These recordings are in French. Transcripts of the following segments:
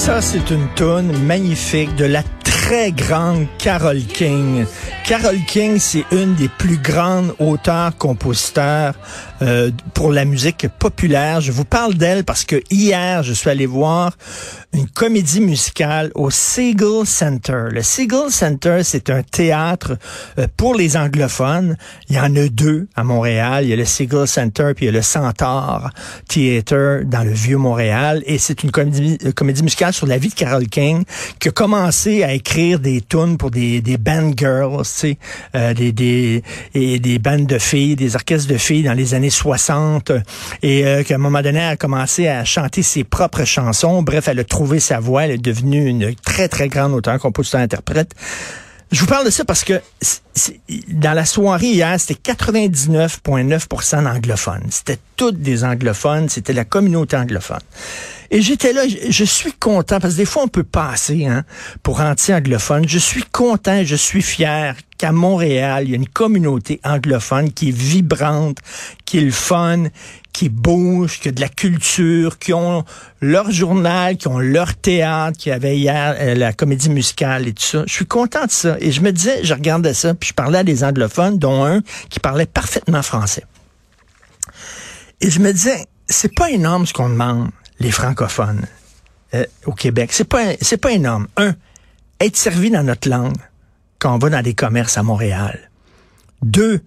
Ça, c'est une toune magnifique de la très grande Carole King. Carole King, c'est une des plus grandes auteurs-compositeurs euh, pour la musique populaire. Je vous parle d'elle parce que hier, je suis allé voir une comédie musicale au Siegel Center. Le Siegel Center, c'est un théâtre euh, pour les anglophones. Il y en a deux à Montréal. Il y a le Siegel Center puis il y a le Centaur Theater dans le vieux Montréal. Et c'est une comédie, euh, comédie musicale sur la vie de Carole King qui a commencé à écrire des tunes pour des, des band girls, euh, des, des, et des bandes de filles, des orchestres de filles dans les années 60. Et euh, qu'à un moment donné, elle a commencé à chanter ses propres chansons. Bref, elle a trouvé sa voix. Elle est devenue une très, très grande auteure, compositeur, interprète. Je vous parle de ça parce que dans la soirée hier, c'était 99,9% d'anglophones. C'était toutes des anglophones, c'était la communauté anglophone. Et j'étais là, je, je suis content, parce que des fois on peut passer hein, pour anti-anglophone. Je suis content, je suis fier qu'à Montréal, il y a une communauté anglophone qui est vibrante, qui est le fun, qui bouge, qui a de la culture, qui ont leur journal, qui ont leur théâtre, qui avait hier euh, la comédie musicale et tout ça. Je suis content de ça. Et je me disais, je regardais ça, puis je parlais à des anglophones, dont un qui parlait parfaitement français. Et je me disais, c'est pas énorme ce qu'on demande, les francophones euh, au Québec. C'est pas, c'est pas énorme. Un, être servi dans notre langue quand on va dans des commerces à Montréal. Deux,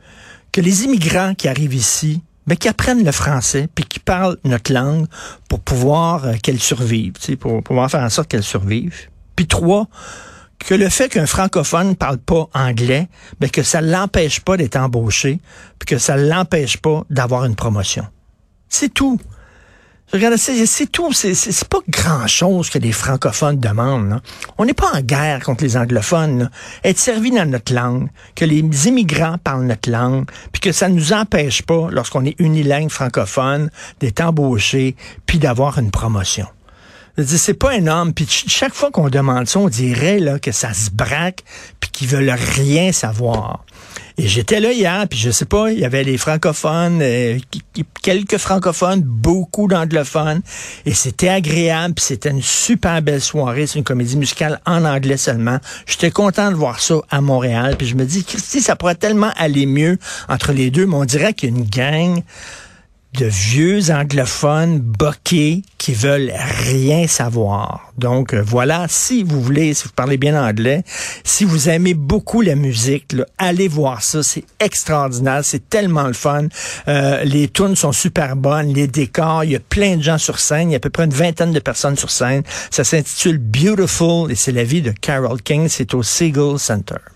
que les immigrants qui arrivent ici, ben, qui apprennent le français, puis qui parlent notre langue pour pouvoir euh, qu'elle survive, sais, pour pouvoir faire en sorte qu'elle survive. Puis trois, que le fait qu'un francophone ne parle pas anglais, ben, que ça l'empêche pas d'être embauché, puis que ça l'empêche pas d'avoir une promotion. C'est tout. Regarde, c'est tout. C'est pas grand-chose que les francophones demandent. On n'est pas en guerre contre les anglophones. Être servi dans notre langue, que les immigrants parlent notre langue, puis que ça ne nous empêche pas, lorsqu'on est unilingue francophone, d'être embauché, puis d'avoir une promotion. C'est pas énorme. Puis ch- chaque fois qu'on demande ça, on dirait là, que ça se braque, puis qu'ils veulent rien savoir. Et j'étais là hier, puis je sais pas, il y avait les francophones, euh, quelques francophones, beaucoup d'anglophones, et c'était agréable, puis c'était une super belle soirée. C'est une comédie musicale en anglais seulement. J'étais content de voir ça à Montréal, puis je me dis, Christy, ça pourrait tellement aller mieux entre les deux, mais on dirait qu'il y a une gang de vieux anglophones boqués qui veulent rien savoir. Donc euh, voilà, si vous voulez, si vous parlez bien anglais, si vous aimez beaucoup la musique, là, allez voir ça, c'est extraordinaire, c'est tellement le fun. Euh, les tunes sont super bonnes, les décors, il y a plein de gens sur scène, il y a à peu près une vingtaine de personnes sur scène. Ça s'intitule Beautiful et c'est la vie de Carol King, c'est au Siegel Center.